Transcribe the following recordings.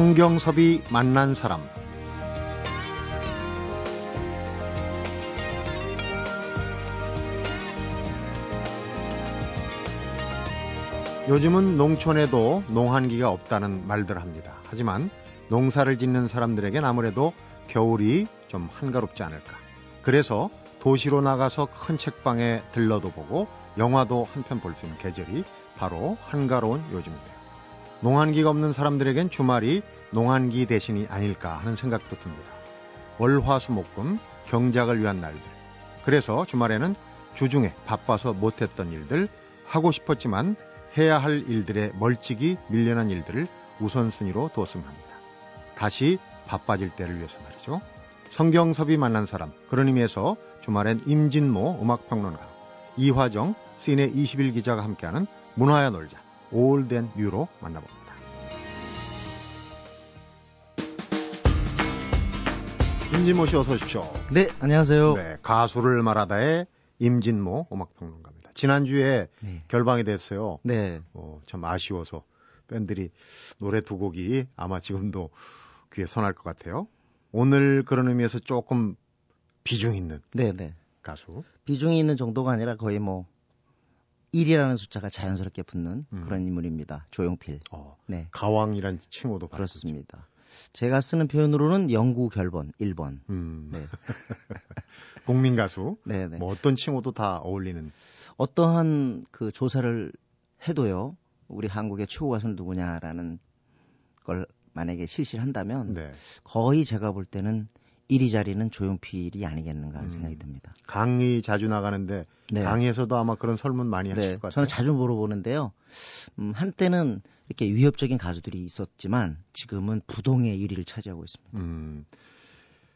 성경섭이 만난 사람 요즘은 농촌에도 농한기가 없다는 말들 합니다. 하지만 농사를 짓는 사람들에겐 아무래도 겨울이 좀 한가롭지 않을까. 그래서 도시로 나가서 큰 책방에 들러도 보고 영화도 한 편 볼 수 있는 계절이 바로 한가로운 요즘인데요. 농한기가 없는 사람들에겐 주말이 농한기 대신이 아닐까 하는 생각도 듭니다. 월화수목금 경작을 위한 날들. 그래서 주말에는 주중에 바빠서 못했던 일들, 하고 싶었지만 해야 할 일들에 멀찍이 밀려난 일들을 우선순위로 두었으면 합니다. 다시 바빠질 때를 위해서 말이죠. 성경섭이 만난 사람 그런 의미에서 주말엔 임진모 음악평론가 이화정 시내 20일 기자가 함께하는 문화야 놀자 올덴 뉴로 만나봅니다. 임진모 씨 어서 오십시오. 네, 안녕하세요. 네, 가수를 말하다의 임진모 음악평론가입니다. 지난주에 네. 결방이 됐어요. 네. 어, 참 아쉬워서 밴들이 노래 두 곡이 아마 지금도 귀에 선할 것 같아요. 오늘 그런 의미에서 조금 비중 있는 네네. 네. 가수. 비중이 있는 정도가 아니라 거의 뭐 1이라는 숫자가 자연스럽게 붙는 음. 그런 인물입니다. 조용필. 어, 네. 가왕이란 칭호도 그렇습니다. 제가 쓰는 표현으로는 영구 결번 1번. 음. 네. 국민 가수. 네네. 네. 뭐 어떤 칭호도 다 어울리는. 어떠한 그 조사를 해도요. 우리 한국의 최고 가수는 누구냐라는 걸 만약에 실시를 한다면 네. 거의 제가 볼 때는 1위 자리는 조용필이 아니겠는가 하는 음, 생각이 듭니다. 강의 자주 나가는데 네. 강의에서도 아마 그런 설문 많이 하실 네, 것 같아요. 저는 자주 물어보는데요. 음, 한때는 이렇게 위협적인 가수들이 있었지만 지금은 부동의 1위를 차지하고 있습니다. 음,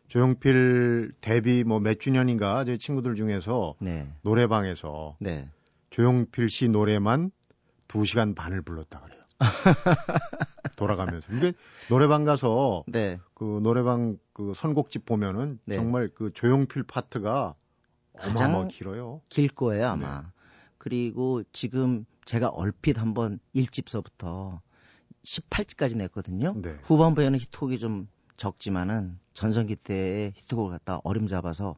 조용필 데뷔 뭐 몇 주년인가 제 친구들 중에서 네. 노래방에서 네. 조용필 씨 노래만 2시간 반을 불렀다 그래요. 돌아가면서. 이게 노래방 가서 네. 그 노래방 그 선곡집 보면은 네. 정말 그 조용필 파트가 어마어마 길어요. 길 거예요, 아마. 네. 그리고 지금 제가 얼핏 한번 1집서부터 18집까지 냈거든요. 네. 후반부에는 히트곡이 좀 적지만은 전성기 때의 히트곡을 갖다 어림 잡아서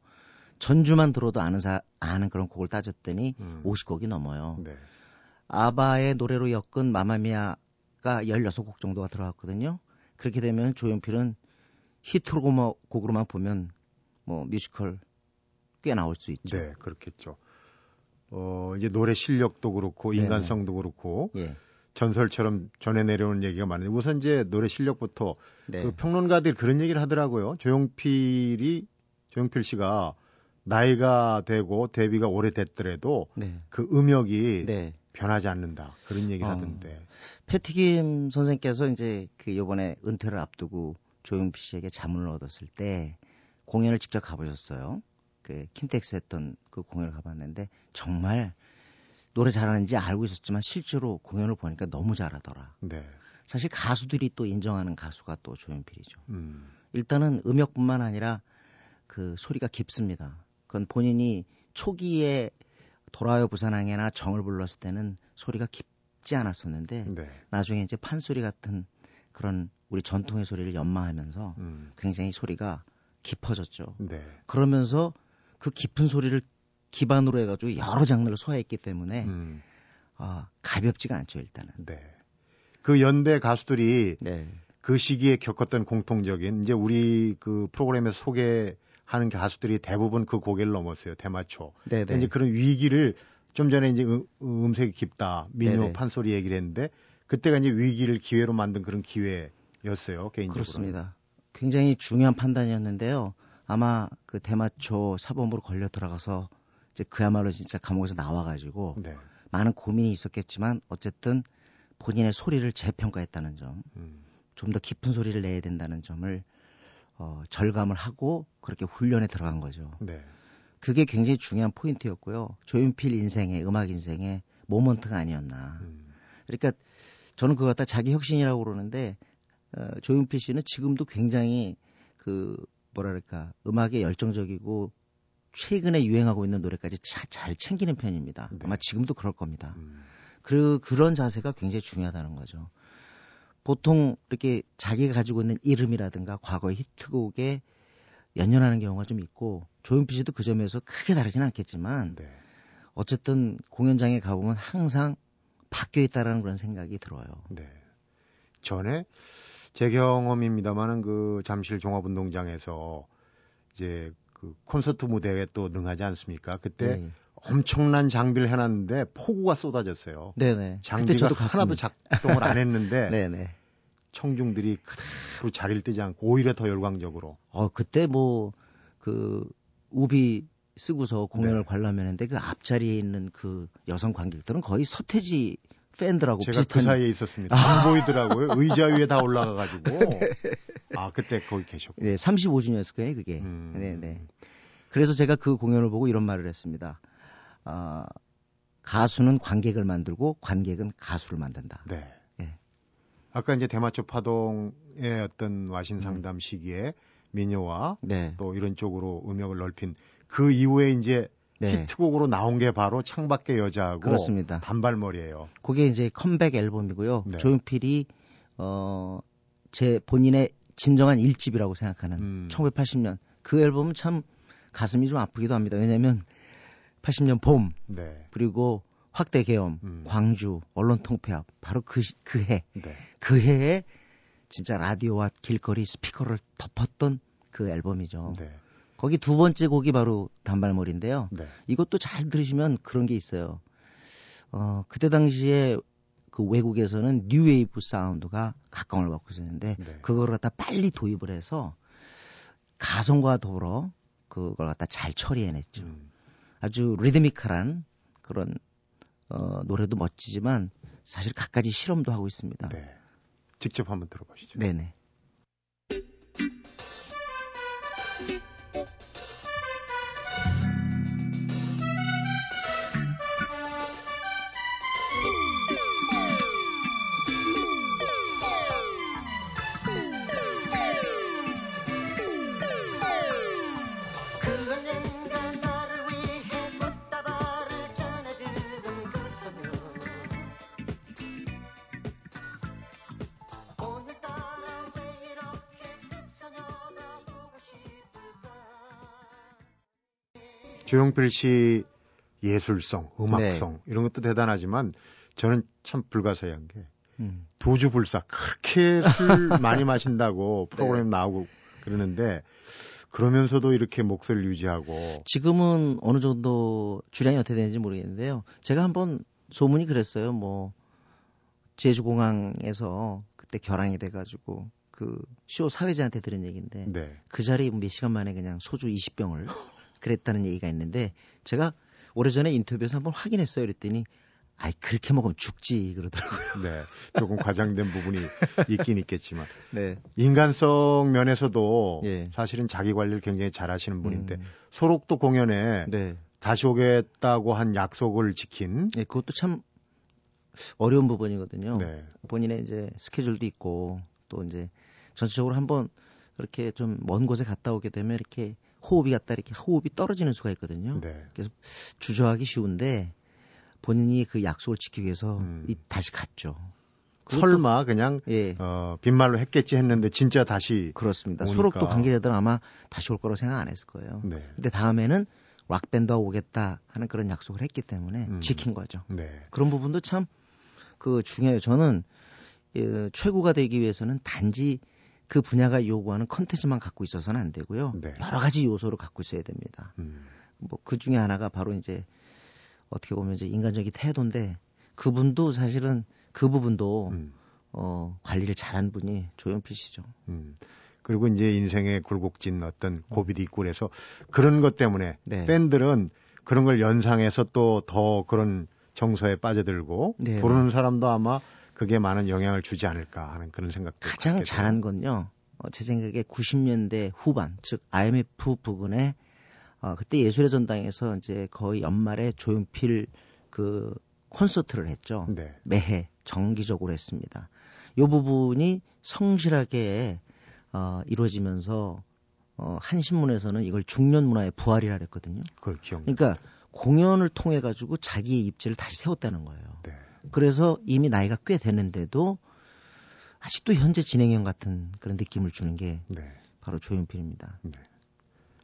전주만 들어도 아는 사, 아는 그런 곡을 따졌더니 음. 50곡이 넘어요. 네. 아바의 노래로 엮은 마마미아가 16곡 정도가 들어갔거든요. 그렇게 되면 조용필은 히트곡으로만 보면 뭐 뮤지컬 꽤 나올 수 있죠. 네, 그렇겠죠. 어, 이제 노래 실력도 그렇고 네네. 인간성도 그렇고 예. 전설처럼 전해 내려오는 얘기가 많은데 우선 이제 노래 실력부터 네. 그 평론가들이 그런 얘기를 하더라고요. 조용필이 조용필 씨가 나이가 되고 데뷔가 오래됐더라도 네. 그 음역이 네. 변하지 않는다 그런 얘기를 어, 하던데. 패티김 선생께서 이제 그 요번에 은퇴를 앞두고 조용필 씨에게 자문을 얻었을 때 공연을 직접 가보셨어요. 그 킨텍스 했던 그 공연을 가봤는데 정말 노래 잘하는지 알고 있었지만 실제로 공연을 보니까 너무 잘하더라. 네. 사실 가수들이 또 인정하는 가수가 또 조용필이죠. 음. 일단은 음역뿐만 아니라 그 소리가 깊습니다. 그건 본인이 초기에 돌아요 부산항해나 정을 불렀을 때는 소리가 깊지 않았었는데 네. 나중에 이제 판소리 같은 그런 우리 전통의 소리를 연마하면서 음. 굉장히 소리가 깊어졌죠. 네. 그러면서 그 깊은 소리를 기반으로 해가지고 여러 장르를 소화했기 때문에 음. 어, 가볍지가 않죠 일단은. 네. 그 연대 가수들이 네. 그 시기에 겪었던 공통적인 이제 우리 그 프로그램에서 소개하는 가수들이 대부분 그 고개를 넘었어요 대마초. 네네. 이제 그런 위기를 좀 전에 이제 음, 색이 깊다 민요 네네. 판소리 얘기를 했는데 그때가 이제 위기를 기회로 만든 그런 기회였어요 개인적으로. 그렇습니다. 굉장히 중요한 판단이었는데요. 아마 그 대마초 사범으로 걸려 들어가서 이제 그야말로 진짜 감옥에서 나와가지고 네. 많은 고민이 있었겠지만 어쨌든 본인의 소리를 재평가했다는 점, 음. 좀더 깊은 소리를 내야 된다는 점을 어, 절감을 하고 그렇게 훈련에 들어간 거죠. 네. 그게 굉장히 중요한 포인트였고요. 조윤필 인생의 음악 인생의 모먼트가 아니었나. 음. 그러니까 저는 그거 갖다 자기 혁신이라고 그러는데 어, 조윤필 씨는 지금도 굉장히 그 뭐랄까 음악에 열정적이고 최근에 유행하고 있는 노래까지 자, 잘 챙기는 편입니다. 네. 아마 지금도 그럴 겁니다. 음. 그 그런 자세가 굉장히 중요하다는 거죠. 보통 이렇게 자기가 가지고 있는 이름이라든가 과거의 히트곡에 연연하는 경우가 좀 있고 조용필 씨도 그 점에서 크게 다르지는 않겠지만 네. 어쨌든 공연장에 가보면 항상 바뀌어 있다라는 그런 생각이 들어요. 네. 전에 제 경험입니다만은 그 잠실 종합운동장에서 이제 그 콘서트 무대에 또 능하지 않습니까? 그때 네. 엄청난 장비를 해놨는데 폭우가 쏟아졌어요. 네네. 장비가 하나도. 작동을 안 했는데 네네. 청중들이 그대로 자리를 뜨지 않고 오히려 더 열광적으로. 어 그때 뭐 그 우비 쓰고서 공연을 네. 관람했는데 그 앞자리에 있는 그 여성 관객들은 거의 서태지 팬들하고 제가 비슷한 그 사이에 있었습니다. 안 보이더라고요. 의자 위에 다 올라가가지고. 네. 아 그때 거기 계셨고. 네, 35주년이었을 거예요, 그게. 음. 네, 네. 그래서 제가 그 공연을 보고 이런 말을 했습니다. 아, 가수는 관객을 만들고 관객은 가수를 만든다. 네. 예. 아까 이제 대마초 파동의 어떤 와신 상담 시기에 민요와 네. 또 이런 쪽으로 음역을 넓힌 그 이후에 이제 네. 히트곡으로 나온 게 바로 창밖의 여자하고 그렇습니다. 단발머리예요. 그게 이제 컴백 앨범이고요. 네. 조용필이 어, 제 본인의 진정한 일집이라고 생각하는 음. 1980년 그 앨범은 참 가슴이 좀 아프기도 합니다. 왜냐하면 80년 봄 네. 그리고 확대 계엄, 음. 광주, 언론 통폐합 바로 그 그 해. 네. 그 해에 진짜 라디오와 길거리 스피커를 덮었던 그 앨범이죠. 네. 거기 두 번째 곡이 바로 단발머리인데요. 네. 이것도 잘 들으시면 그런 게 있어요. 어, 그때 당시에 그 외국에서는 뉴웨이브 사운드가 각광을 받고 있었는데 네. 그걸 갖다 빨리 도입을 해서 가성과 더불어 그걸 갖다 잘 처리해냈죠. 음. 아주 리드미컬한 그런 어, 노래도 멋지지만 사실 갖가지 실험도 하고 있습니다. 네. 직접 한번 들어보시죠. 네네. 조용필 씨 예술성, 음악성 네. 이런 것도 대단하지만 저는 참 불가사의한 게 음. 도주불사 그렇게 술 많이 마신다고 네. 프로그램 나오고 그러는데 그러면서도 이렇게 목소리를 유지하고 지금은 어느 정도 주량이 어떻게 되는지 모르겠는데요. 제가 한번 소문이 그랬어요. 뭐 제주공항에서 그때 결항이 돼가지고 그 쇼 사회자한테 들은 얘기인데 네. 그 자리에 몇 시간 만에 그냥 소주 20병을 그랬다는 얘기가 있는데 제가 오래전에 인터뷰에서 한번 확인했어요. 그랬더니 아이 그렇게 먹으면 죽지 그러더라고요. 네. 조금 과장된 부분이 있긴 있겠지만 네. 인간성 면에서도 예. 사실은 자기 관리를 굉장히 잘하시는 분인데 음, 소록도 공연에 네. 다시 오겠다고 한 약속을 지킨 네, 그것도 참 어려운 부분이거든요. 네. 본인의 이제 스케줄도 있고 또 이제 전체적으로 한번 이렇게 좀 먼 곳에 갔다 오게 되면 이렇게 호흡이 갔다 이렇게 호흡이 떨어지는 수가 있거든요. 네. 주저하기 쉬운데 본인이 그 약속을 지키기 위해서 음. 이, 다시 갔죠. 설마 그냥 예. 어, 빈말로 했겠지 했는데 진짜 다시 그렇습니다. 오니까. 소록도 관계자들은 아마 다시 올 거라고 생각 안 했을 거예요. 네. 근데 다음에는 락밴드가 오겠다 하는 그런 약속을 했기 때문에 음. 지킨 거죠. 네. 그런 부분도 참 그 중요해요. 저는 예, 최고가 되기 위해서는 단지 그 분야가 요구하는 컨텐츠만 갖고 있어서는 안 되고요. 네. 여러 가지 요소를 갖고 있어야 됩니다. 음. 뭐그 중에 하나가 바로 이제 어떻게 보면 이제 인간적인 태도인데 그분도 사실은 그 부분도 음. 어, 관리를 잘한 분이 조용필 씨죠. 음. 그리고 이제 인생에 굴곡진 어떤 고비도 있고 그래서 그런 것 때문에 네. 팬들은 그런 걸 연상해서 또 더 그런 정서에 빠져들고 네. 부르는 사람도 아마 그게 많은 영향을 주지 않을까 하는 그런 생각. 가장 잘한 건요. 어, 제 생각에 90년대 후반, 즉 IMF 부근에 어, 그때 예술의 전당에서 이제 거의 연말에 조용필 그 콘서트를 했죠. 네. 매해 정기적으로 했습니다. 이 부분이 성실하게 어, 이루어지면서 어, 한 신문에서는 이걸 중년 문화의 부활이라 그랬거든요. 그 기억. 그러니까 공연을 통해 가지고 자기의 입지를 다시 세웠다는 거예요. 네. 그래서 이미 나이가 꽤 됐는데도 아직도 현재 진행형 같은 그런 느낌을 주는 게 네. 바로 조용필입니다.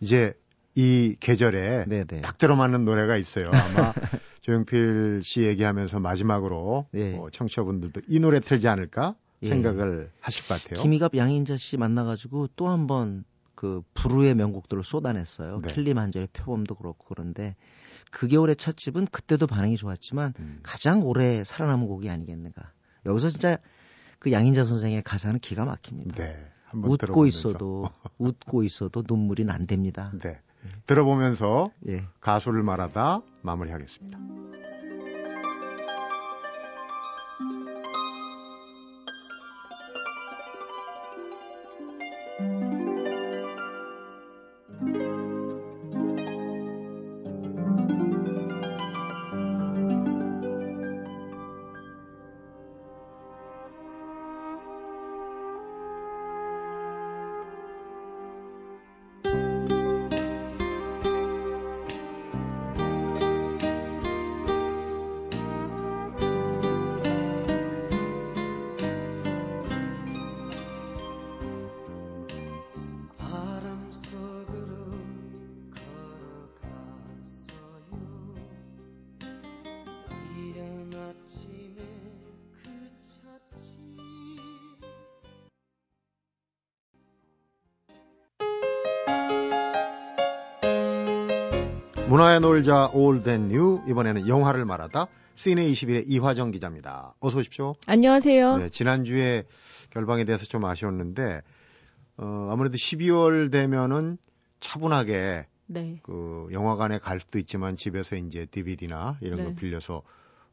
이제 이 계절에 네네. 딱 들어맞는 노래가 있어요. 아마 조용필 씨 얘기하면서 마지막으로 네. 뭐 청취자분들도 이 노래 틀지 않을까 예. 생각을 하실 것 같아요. 김희갑 양인자 씨 만나가지고 또 한 번그 부르의 명곡들을 쏟아냈어요. 네. 필립 한절의 표범도 그렇고 그런데 그 겨울의 첫집은 그때도 반응이 좋았지만 음. 가장 오래 살아남은 곡이 아니겠는가. 여기서 진짜 그 양인자 선생의 가사는 기가 막힙니다. 네. 웃고 들어보면서. 있어도 웃고 있어도 눈물이 난답니다. 네. 들어보면서 예. 가수를 말하다 마무리하겠습니다. 문화야 놀자 Old and New 이번에는 영화를 말하다 시네 21의 이화정 기자입니다. 어서 오십시오. 안녕하세요. 네, 지난주에 결방에 대해서 좀 아쉬웠는데 어, 아무래도 12월 되면은 차분하게 네. 그 영화관에 갈 수도 있지만 집에서 이제 DVD나 이런 거 네. 빌려서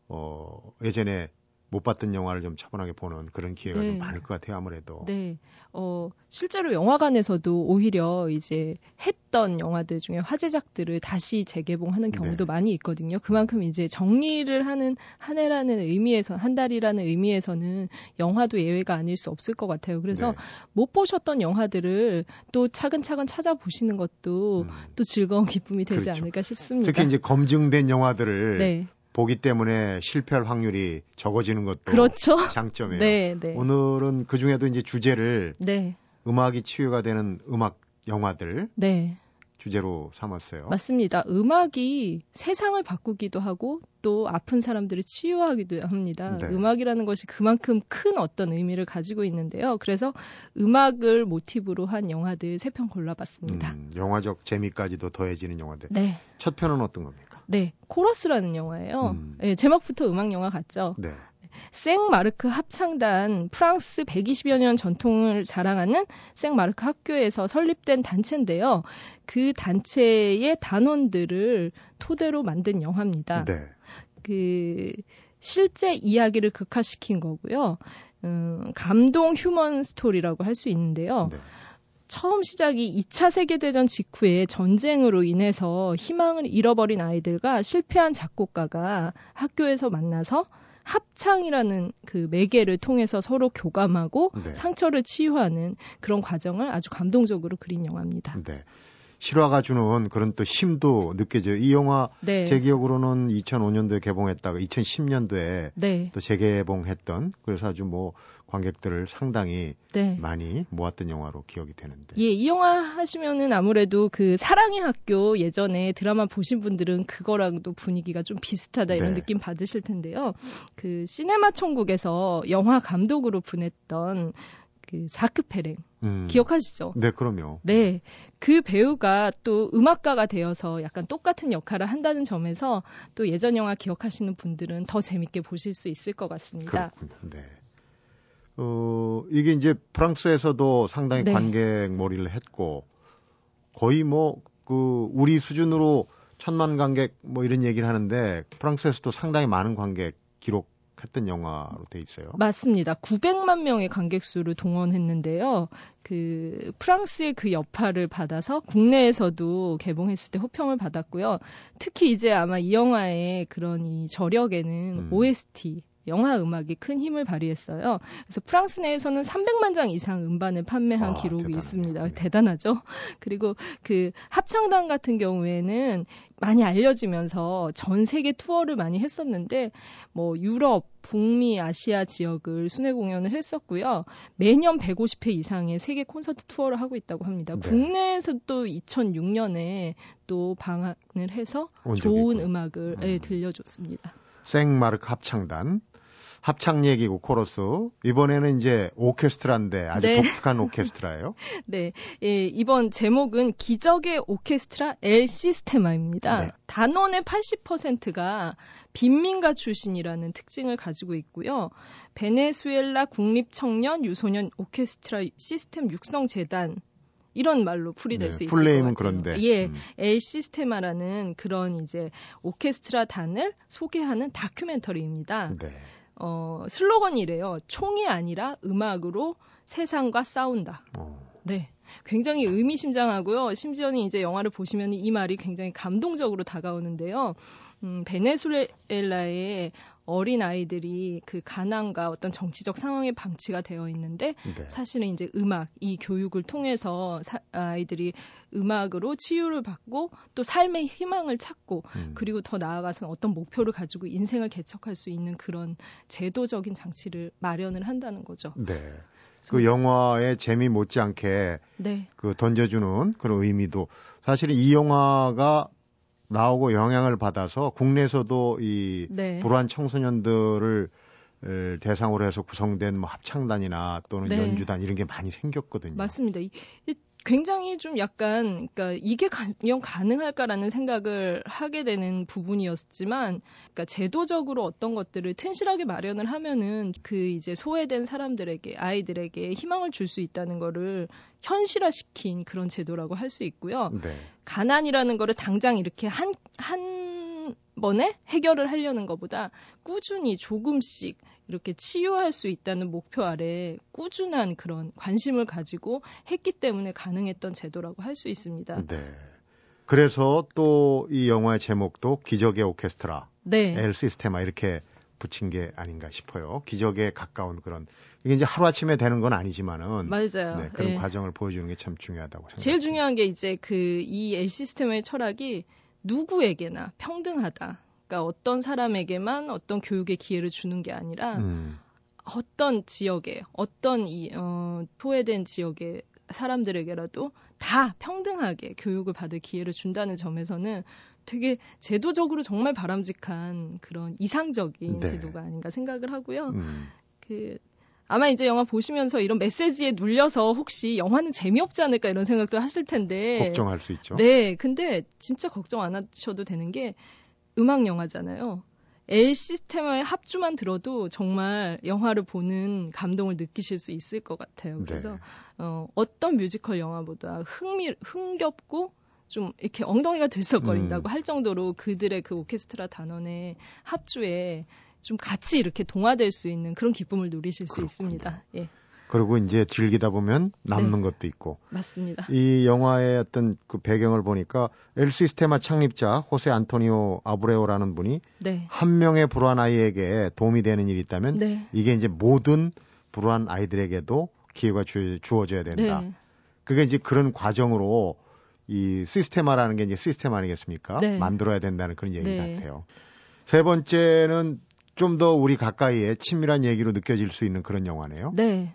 어 예전에 못 봤던 영화를 좀 차분하게 보는 그런 기회가 네. 좀 많을 것 같아요 아무래도. 네. 어, 실제로 영화관에서도 오히려 이제 했던 영화들 중에 화제작들을 다시 재개봉하는 경우도 네. 많이 있거든요. 그만큼 이제 정리를 하는 한 해라는 의미에서, 한 달이라는 의미에서는 영화도 예외가 아닐 수 없을 것 같아요. 그래서 네. 못 보셨던 영화들을 또 차근차근 찾아보시는 것도 음. 또 즐거운 기쁨이 되지 그렇죠. 않을까 싶습니다. 특히 이제 검증된 영화들을 네. 보기 때문에 실패할 확률이 적어지는 것도 그렇죠. 장점이에요. 네, 네. 오늘은 그 중에도 이제 주제를 네. 음악이 치유가 되는 음악 영화들 네. 주제로 삼았어요. 맞습니다. 음악이 세상을 바꾸기도 하고 또 아픈 사람들을 치유하기도 합니다. 네. 음악이라는 것이 그만큼 큰 어떤 의미를 가지고 있는데요. 그래서 음악을 모티브로 한 영화들 세 편 골라봤습니다. 음, 영화적 재미까지도 더해지는 영화들. 네. 첫 편은 어떤 겁니까? 네. 코러스라는 영화예요. 음. 네, 제목부터 음악 영화 같죠. 네. 생 마르크 합창단 프랑스 120여 년 전통을 자랑하는 생 마르크 학교에서 설립된 단체인데요. 그 단체의 단원들을 토대로 만든 영화입니다. 네. 그 실제 이야기를 극화시킨 거고요. 음, 감동 휴먼 스토리라고 할 수 있는데요. 네. 처음 시작이 2차 세계대전 직후에 전쟁으로 인해서 희망을 잃어버린 아이들과 실패한 작곡가가 학교에서 만나서 합창이라는 그 매개를 통해서 서로 교감하고 네. 상처를 치유하는 그런 과정을 아주 감동적으로 그린 영화입니다. 네. 실화가 주는 그런 또 힘도 느껴져요. 이 영화 네. 제 기억으로는 2005년도에 개봉했다가 2010년도에 네. 또 재개봉했던 그래서 아주 뭐 관객들을 상당히 네. 많이 모았던 영화로 기억이 되는데. 예, 이 영화 하시면은 아무래도 그 사랑의 학교 예전에 드라마 보신 분들은 그거랑도 분위기가 좀 비슷하다 이런 네. 느낌 받으실 텐데요. 그 시네마 천국에서 영화 감독으로 분했던 그 자크 페랭 음. 기억하시죠? 네, 그럼요. 네. 그 배우가 또 음악가가 되어서 약간 똑같은 역할을 한다는 점에서 또 예전 영화 기억하시는 분들은 더 재밌게 보실 수 있을 것 같습니다. 그렇군요. 네. 어, 이게 이제 프랑스에서도 상당히 네. 관객 몰이를 했고 거의 뭐 그 우리 수준으로 천만 관객 뭐 이런 얘기를 하는데 프랑스에서도 상당히 많은 관객 기록 했던 영화로 돼 있어요. 맞습니다. 900만 명의 관객 수를 동원했는데요. 그 프랑스의 그 여파를 받아서 국내에서도 개봉했을 때 호평을 받았고요. 특히 이제 아마 이 영화의 그런 이 저력에는 음. OST 영화 음악이 큰 힘을 발휘했어요. 그래서 프랑스 내에서는 300만 장 이상 음반을 판매한 아, 기록이 대단하네요. 있습니다. 네. 대단하죠. 그리고 그 합창단 같은 경우에는 많이 알려지면서 전 세계 투어를 많이 했었는데 뭐 유럽, 북미, 아시아 지역을 순회 공연을 했었고요. 매년 150회 이상의 세계 콘서트 투어를 하고 있다고 합니다. 네. 국내에서 또 2006년에 또 방한을 해서 좋은 있군요. 음악을 예, 음. 들려줬습니다. 생마르크 합창단 합창 얘기고 코러스 이번에는 이제 오케스트라인데 아주 네. 독특한 오케스트라예요. 네, 예, 이번 제목은 기적의 오케스트라 엘 시스테마입니다. 네. 단원의 80%가 빈민가 출신이라는 특징을 가지고 있고요. 베네수엘라 국립청년 유소년 오케스트라 시스템 육성 재단 이런 말로 풀이될 네, 수 있을 것 같아요. 그런데 예, 음. 엘 시스테마라는 그런 이제 오케스트라 단을 소개하는 다큐멘터리입니다. 네. 어, 슬로건이래요. 총이 아니라 음악으로 세상과 싸운다. 어, 네. 굉장히 의미심장하고요. 심지어는 이제 영화를 보시면 이 말이 굉장히 감동적으로 다가오는데요. 음, 베네수엘라의 어린 아이들이 그 가난과 어떤 정치적 상황에 방치가 되어 있는데 네. 사실은 이제 음악, 이 교육을 통해서 사- 아이들이 음악으로 치유를 받고 또 삶의 희망을 찾고 음. 그리고 더 나아가서는 어떤 목표를 가지고 인생을 개척할 수 있는 그런 제도적인 장치를 마련을 한다는 거죠. 네. 그 영화의 재미 못지않게 네. 그 던져주는 그런 의미도 사실은 이 영화가 나오고 영향을 받아서 국내에서도 이 네. 불우한 청소년들을 에, 대상으로 해서 구성된 뭐 합창단이나 또는 네. 연주단 이런 게 많이 생겼거든요. 맞습니다. 이- 이 굉장히 좀 약간 그러니까 이게 과연 가능할까라는 생각을 하게 되는 부분이었지만 그러니까 제도적으로 어떤 것들을 튼실하게 마련을 하면은 그 이제 소외된 사람들에게 아이들에게 희망을 줄 수 있다는 거를 현실화시킨 그런 제도라고 할 수 있고요. 네. 가난이라는 거를 당장 이렇게 한, 한 번에 해결을 하려는 것보다 꾸준히 조금씩 이렇게 치유할 수 있다는 목표 아래 꾸준한 그런 관심을 가지고 했기 때문에 가능했던 제도라고 할 수 있습니다. 네. 그래서 또 이 영화의 제목도 기적의 오케스트라, 네. 엘 시스테마 이렇게 붙인 게 아닌가 싶어요. 기적에 가까운 그런 이게 이제 하루 아침에 되는 건 아니지만은 맞아요. 네, 그런 예. 과정을 보여주는 게 참 중요하다고 생각합니다. 제일 중요한 게 이제 그이 L 시스템의 철학이 누구에게나 평등하다. 그러니까 어떤 사람에게만 어떤 교육의 기회를 주는 게 아니라 음, 어떤 지역에 어떤 이 어, 소외된 지역의 사람들에게라도 다 평등하게 교육을 받을 기회를 준다는 점에서는 되게 제도적으로 정말 바람직한 그런 이상적인 네. 제도가 아닌가 생각을 하고요. 음, 그 아마 이제 영화 보시면서 이런 메시지에 눌려서 혹시 영화는 재미없지 않을까 이런 생각도 하실 텐데 걱정할 수 있죠. 네, 근데 진짜 걱정 안 하셔도 되는 게 음악 영화잖아요. L 시스테마의 합주만 들어도 정말 영화를 보는 감동을 느끼실 수 있을 것 같아요. 그래서 네. 어, 어떤 뮤지컬 영화보다 흥미 흥겹고 좀 이렇게 엉덩이가 들썩거린다고 음. 할 정도로 그들의 그 오케스트라 단원의 합주에 좀 같이 이렇게 동화될 수 있는 그런 기쁨을 누리실 수 그렇군요. 있습니다. 예, 그리고 이제 즐기다 보면 남는 네. 것도 있고 맞습니다. 이 영화의 어떤 그 배경을 보니까 엘 시스테마 창립자 호세 안토니오 아브레오라는 분이 네, 한 명의 불우한 아이에게 도움이 되는 일이 있다면 네, 이게 이제 모든 불우한 아이들에게도 기회가 주, 주어져야 된다. 네, 그게 이제 그런 과정으로 이 시스테마라는 게 이제 시스템 아니겠습니까? 네. 만들어야 된다는 그런 얘기 네. 같아요. 세 번째는 좀 더 우리 가까이에 친밀한 얘기로 느껴질 수 있는 그런 영화네요. 네.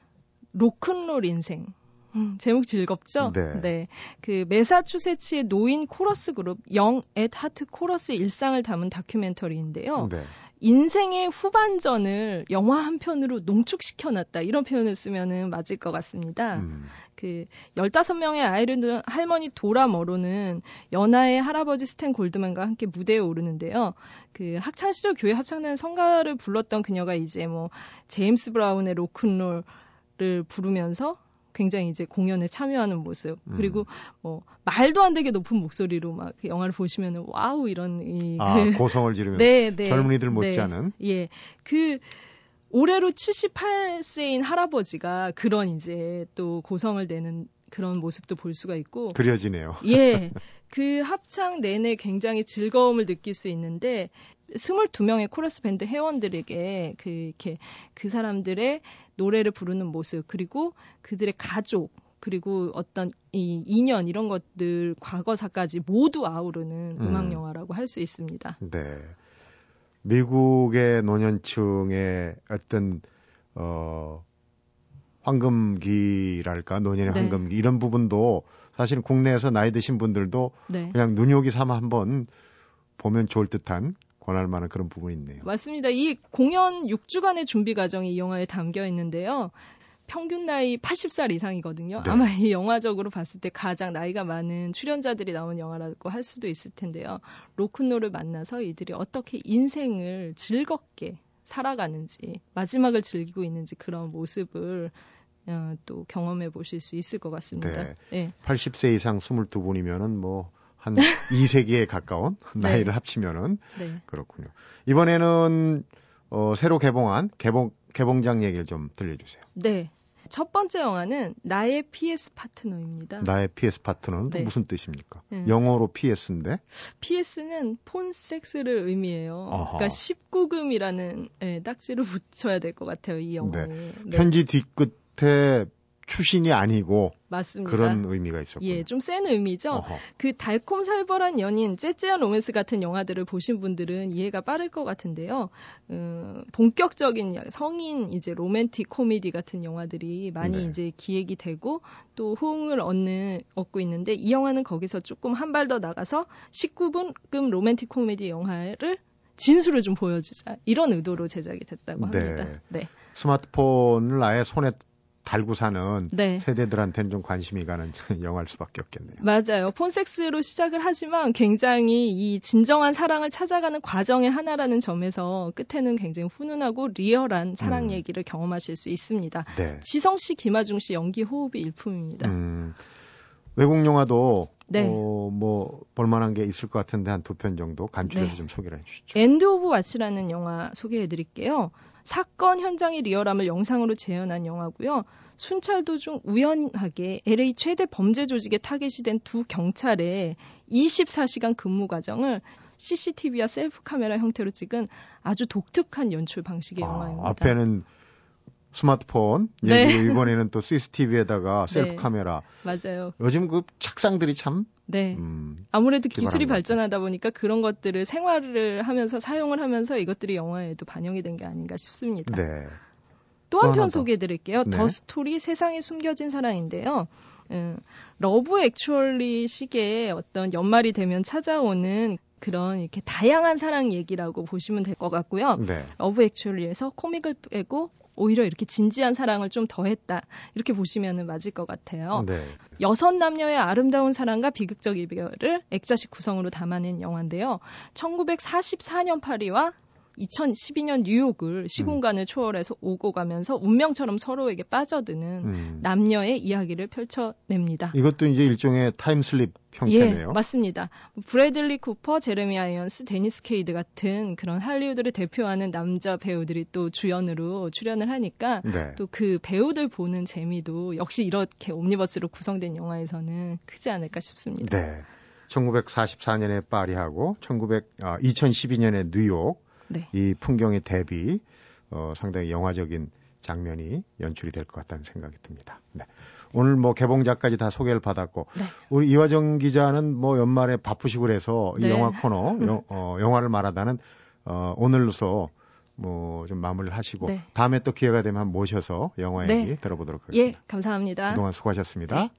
로큰롤 인생. 음, 제목 즐겁죠? 네. 그 메사추세츠의 노인 코러스 그룹 Young at Heart 코러스의 일상을 담은 다큐멘터리인데요. 네. 인생의 후반전을 영화 한 편으로 농축시켜 놨다. 이런 표현을 쓰면은 맞을 것 같습니다. 음, 그 15명의 아이를 둔 할머니 도라 머로는 연하의 할아버지 스탠 골드만과 함께 무대에 오르는데요. 그 학창 시절 교회 합창단 성가를 불렀던 그녀가 이제 뭐 제임스 브라운의 로큰롤을 부르면서 굉장히 이제 공연에 참여하는 모습 음. 그리고 뭐 말도 안 되게 높은 목소리로 막그 영화를 보시면은 와우 이런 이 아, 그- 고성을 지르면서 네, 네. 젊은이들 못지않은 예. 그 올해로 78세인 할아버지가 그런 이제 또 고성을 내는 그런 모습도 볼 수가 있고 그려지네요. 예. 그 합창 내내 굉장히 즐거움을 느낄 수 있는데 22명의 코러스 밴드 회원들에게 그 이렇게 그 사람들의 노래를 부르는 모습 그리고 그들의 가족 그리고 어떤 이 인연 이런 것들 과거사까지 모두 아우르는 음. 음악 영화라고 할 수 있습니다. 네. 미국의 노년층의 어떤 어 황금기랄까 노년의 네. 황금기 이런 부분도 사실 국내에서 나이 드신 분들도 네. 그냥 눈요기 삼아 한번 보면 좋을 듯한 권할 만한 그런 부분이 있네요. 맞습니다. 이 공연 6주간의 준비 과정이 이 영화에 담겨 있는데요. 평균 나이 80살 이상이거든요. 네. 아마 이 영화적으로 봤을 때 가장 나이가 많은 출연자들이 나온 영화라고 할 수도 있을 텐데요. 로큰롤을 만나서 이들이 어떻게 인생을 즐겁게 살아가는지, 마지막을 즐기고 있는지 그런 모습을 어, 또 경험해 보실 수 있을 것 같습니다. 네. 네. 80세 이상 22분이면은 뭐 한 2세기에 가까운 나이를 합치면은 네. 그렇군요. 이번에는 어 새로 개봉한 개봉 개봉장 얘기를 좀 들려주세요. 네. 첫 번째 영화는 나의 PS 파트너입니다. 나의 PS 파트너는 또 네. 무슨 뜻입니까? 음. 영어로 PS인데 PS는 폰 섹스를 의미해요. 어허. 그러니까 19금이라는 예, 딱지를 붙여야 될 것 같아요, 이 영화에. 네, 편지 뒤끝에 추신이 아니고 맞습니다. 그런 의미가 있었군요. 예, 좀 센 의미죠. 어허. 그 달콤살벌한 연인, 째째한 로맨스 같은 영화들을 보신 분들은 이해가 빠를 것 같은데요. 어, 본격적인 약- 성인 이제 로맨틱 코미디 같은 영화들이 많이 네. 이제 기획이 되고 또 호응을 얻는 얻고 있는데 이 영화는 거기서 조금 한 발 더 나가서 19분급 로맨틱 코미디 영화를 진수를 좀 보여주자 이런 의도로 제작이 됐다고 네. 합니다. 네, 스마트폰을 아예 손에 달고 사는 네. 세대들한테는 좀 관심이 가는 영화일 수밖에 없겠네요. 맞아요. 폰섹스로 시작을 하지만 굉장히 이 진정한 사랑을 찾아가는 과정의 하나라는 점에서 끝에는 굉장히 훈훈하고 리얼한 사랑 음. 얘기를 경험하실 수 있습니다. 네. 지성 씨, 김하중 씨 연기 호흡이 일품입니다. 음, 외국 영화도 네. 어, 뭐 볼만한 게 있을 것 같은데 한 두 편 정도 간추려서 네. 좀 소개를 해주시죠. End of Watch라는 영화 소개해 드릴게요. 사건 현장의 리얼함을 영상으로 재현한 영화고요. 순찰 도중 우연하게 LA 최대 범죄 조직의 타겟이 된 두 경찰의 24시간 근무 과정을 CCTV와 셀프 카메라 형태로 찍은 아주 독특한 연출 방식의 영화입니다. 아, 앞에는 스마트폰, 네. 얘기고 이번에는 또 CCTV에다가 셀프 네. 카메라. 맞아요. 요즘 그 책상들이 참 네. 음, 아무래도 기술이. 발전하다 보니까 그런 것들을 생활을 하면서 사용을 하면서 이것들이 영화에도 반영이 된 게 아닌가 싶습니다. 네. 또또한 하나 편 더. 소개해 드릴게요. 네. The Story 세상에 숨겨진 사랑인데요. 음, Love Actually 식의 어떤 연말이 되면 찾아오는 그런 이렇게 다양한 사랑 얘기라고 보시면 될 것 같고요. 네. Love Actually에서 코믹을 빼고 오히려 이렇게 진지한 사랑을 좀 더했다. 이렇게 보시면 맞을 것 같아요. 네. 여섯 남녀의 아름다운 사랑과 비극적 이별을 액자식 구성으로 담아낸 영화인데요. 1944년 파리와 2012년 뉴욕을 시공간을 초월해서 오고 가면서 운명처럼 서로에게 빠져드는 음. 남녀의 이야기를 펼쳐냅니다. 이것도 이제 일종의 time slip 예, 형태네요. 맞습니다. 브래들리 쿠퍼, 제레미 아이언스, 데니스 퀘이드 같은 그런 할리우드를 대표하는 남자 배우들이 또 주연으로 출연을 하니까 네. 또그 배우들 보는 재미도 역시 이렇게 옴니버스로 구성된 영화에서는 크지 않을까 싶습니다. 네. 1944년에 파리하고 1900, 아, 2012년에 뉴욕 네. 이 풍경의 대비 어, 상당히 영화적인 장면이 연출이 될 것 같다는 생각이 듭니다. 네. 오늘 뭐 개봉작까지 다 소개를 받았고 네. 우리 이화정 기자는 뭐 연말에 바쁘시고 그래서 이 네. 영화 코너 영, 어, 영화를 말하다는 어, 오늘로서 뭐 좀 마무리를 하시고 네. 다음에 또 기회가 되면 모셔서 영화 네. 얘기 들어보도록 예, 하겠습니다. 감사합니다. 그동안 수고하셨습니다. 네.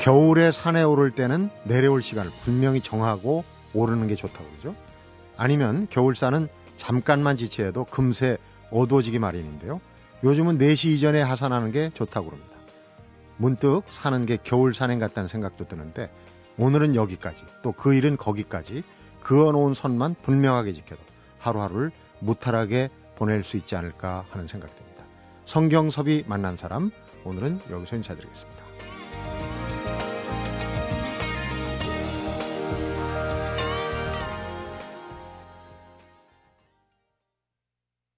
겨울에 산에 오를 때는 내려올 시간을 분명히 정하고 오르는 게 좋다고 그러죠. 아니면 겨울산은 잠깐만 지체해도 금세 어두워지기 마련인데요. 요즘은 4시 이전에 하산하는 게 좋다고 그럽니다. 문득 사는 게 겨울 산행 같다는 생각도 드는데 오늘은 여기까지 또 그 일은 거기까지 그어놓은 선만 분명하게 지켜도 하루하루를 무탈하게 보낼 수 있지 않을까 하는 생각이 듭니다. 성경섭이 만난 사람 오늘은 여기서 인사드리겠습니다.